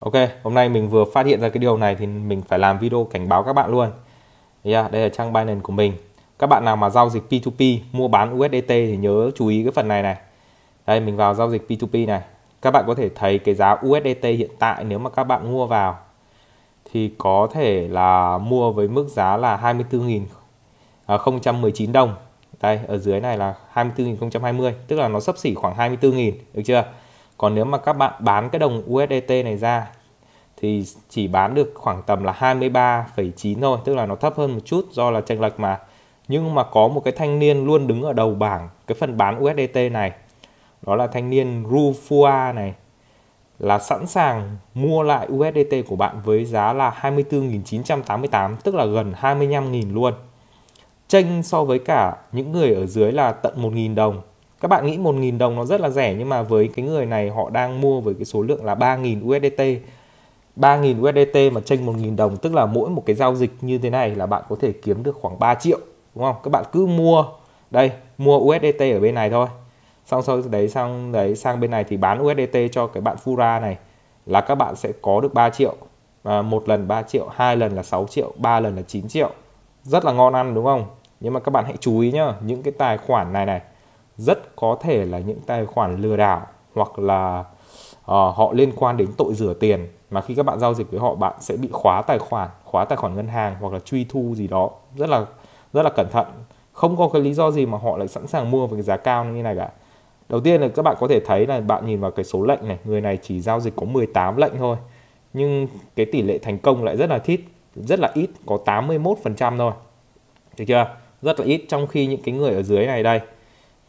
Ok, hôm nay mình vừa phát hiện ra cái điều này thì mình phải làm video cảnh báo các bạn luôn. Yeah, đây là trang Binance của mình. Các bạn nào mà giao dịch P2P mua bán USDT thì nhớ chú ý cái phần này này. Đây mình vào giao dịch P2P này. Các bạn có thể thấy cái giá USDT hiện tại nếu mà các bạn mua vào thì có thể là mua với mức giá là 24.019 à, đồng. Đây ở dưới này là 24.020 tức là nó sấp xỉ khoảng 24.000 được chưa? Còn nếu mà các bạn bán cái đồng USDT này ra thì chỉ bán được khoảng tầm là 23,9 thôi tức là nó thấp hơn một chút do là chênh lệch mà. Nhưng mà có một cái thanh niên luôn đứng ở đầu bảng cái phần bán USDT này. Đó là thanh niên Rufua này là sẵn sàng mua lại USDT của bạn với giá là 24.988 tức là gần 25.000 luôn. Chênh so với cả những người ở dưới là tận 1.000 đồng các bạn nghĩ 1.000 đồng nó rất là rẻ nhưng mà với cái người này họ đang mua với cái số lượng là 3.000 USDT 3.000 USDT mà tranh 1.000 đồng tức là mỗi một cái giao dịch như thế này là bạn có thể kiếm được khoảng 3 triệu đúng không? Các bạn cứ mua đây mua USDT ở bên này thôi. Xong sau đấy sang đấy sang bên này thì bán USDT cho cái bạn Fura này là các bạn sẽ có được 3 triệu. À, một lần 3 triệu hai lần là 6 triệu ba lần là 9 triệu. Rất là ngon ăn đúng không? Nhưng mà các bạn hãy chú ý nhá những cái tài khoản này này rất có thể là những tài khoản lừa đảo hoặc là uh, họ liên quan đến tội rửa tiền mà khi các bạn giao dịch với họ bạn sẽ bị khóa tài khoản khóa tài khoản ngân hàng hoặc là truy thu gì đó. Rất là rất là cẩn thận. Không có cái lý do gì mà họ lại sẵn sàng mua với cái giá cao như này cả. Đầu tiên là các bạn có thể thấy là bạn nhìn vào cái số lệnh này người này chỉ giao dịch có 18 lệnh thôi nhưng cái tỷ lệ thành công lại rất là thít rất là ít có 81% thôi. Được chưa? Rất là ít trong khi những cái người ở dưới này đây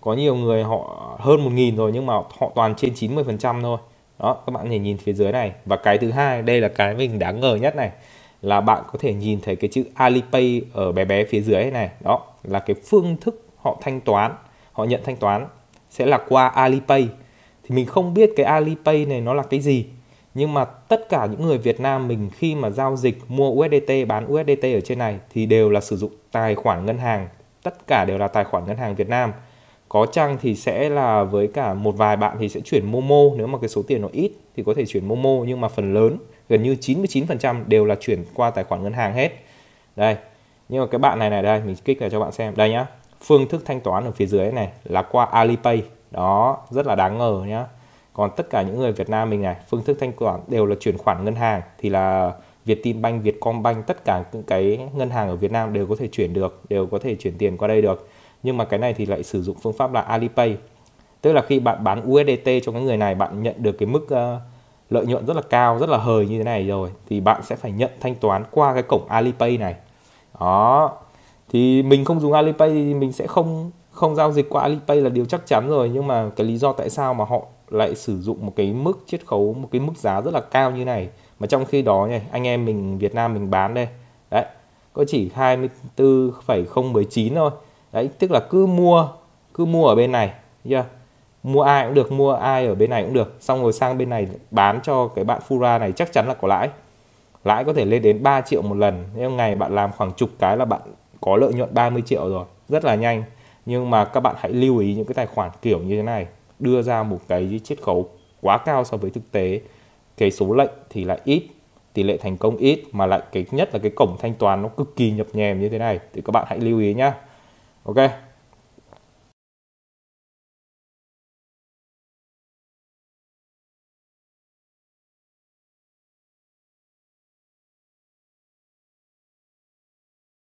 có nhiều người họ hơn 1.000 rồi nhưng mà họ toàn trên 90% thôi. Đó, các bạn thể nhìn phía dưới này. Và cái thứ hai, đây là cái mình đáng ngờ nhất này, là bạn có thể nhìn thấy cái chữ Alipay ở bé bé phía dưới này. Đó, là cái phương thức họ thanh toán, họ nhận thanh toán sẽ là qua Alipay. Thì mình không biết cái Alipay này nó là cái gì, nhưng mà tất cả những người Việt Nam mình khi mà giao dịch mua USDT bán USDT ở trên này thì đều là sử dụng tài khoản ngân hàng. Tất cả đều là tài khoản ngân hàng Việt Nam có chăng thì sẽ là với cả một vài bạn thì sẽ chuyển Momo nếu mà cái số tiền nó ít thì có thể chuyển Momo nhưng mà phần lớn gần như 99% đều là chuyển qua tài khoản ngân hàng hết. Đây nhưng mà cái bạn này này đây mình kích lại cho bạn xem. Đây nhá phương thức thanh toán ở phía dưới này là qua Alipay. Đó rất là đáng ngờ nhá. Còn tất cả những người Việt Nam mình này phương thức thanh toán đều là chuyển khoản ngân hàng thì là Vietinbank, Vietcombank tất cả những cái ngân hàng ở Việt Nam đều có thể chuyển được đều có thể chuyển tiền qua đây được nhưng mà cái này thì lại sử dụng phương pháp là Alipay. Tức là khi bạn bán USDT cho cái người này bạn nhận được cái mức uh, lợi nhuận rất là cao rất là hời như thế này rồi thì bạn sẽ phải nhận thanh toán qua cái cổng Alipay này. Đó. Thì mình không dùng Alipay thì mình sẽ không không giao dịch qua Alipay là điều chắc chắn rồi. Nhưng mà cái lý do tại sao mà họ lại sử dụng một cái mức chiết khấu một cái mức giá rất là cao như này? Mà trong khi đó này anh em mình Việt Nam mình bán đây. Đấy có chỉ 24,019 thôi đấy, tức là cứ mua cứ mua ở bên này chưa? Mua ai cũng được, mua ai ở bên này cũng được. Xong rồi sang bên này bán cho cái bạn Fura này, chắc chắn là có lãi. Lãi có thể lên đến 3 triệu một lần. Nếu ngày bạn làm khoảng chục cái là bạn có lợi nhuận 30 triệu rồi. Rất là nhanh. Nhưng mà các bạn hãy lưu ý những cái tài khoản kiểu như thế này. Đưa ra một cái chiết khấu quá cao so với thực tế. Cái số lệnh thì lại ít, tỷ lệ thành công ít, mà lại cái, nhất là cái cổng thanh toán nó cực kỳ nhập nhèm như thế này. Thì các bạn hãy lưu ý nhá. Ok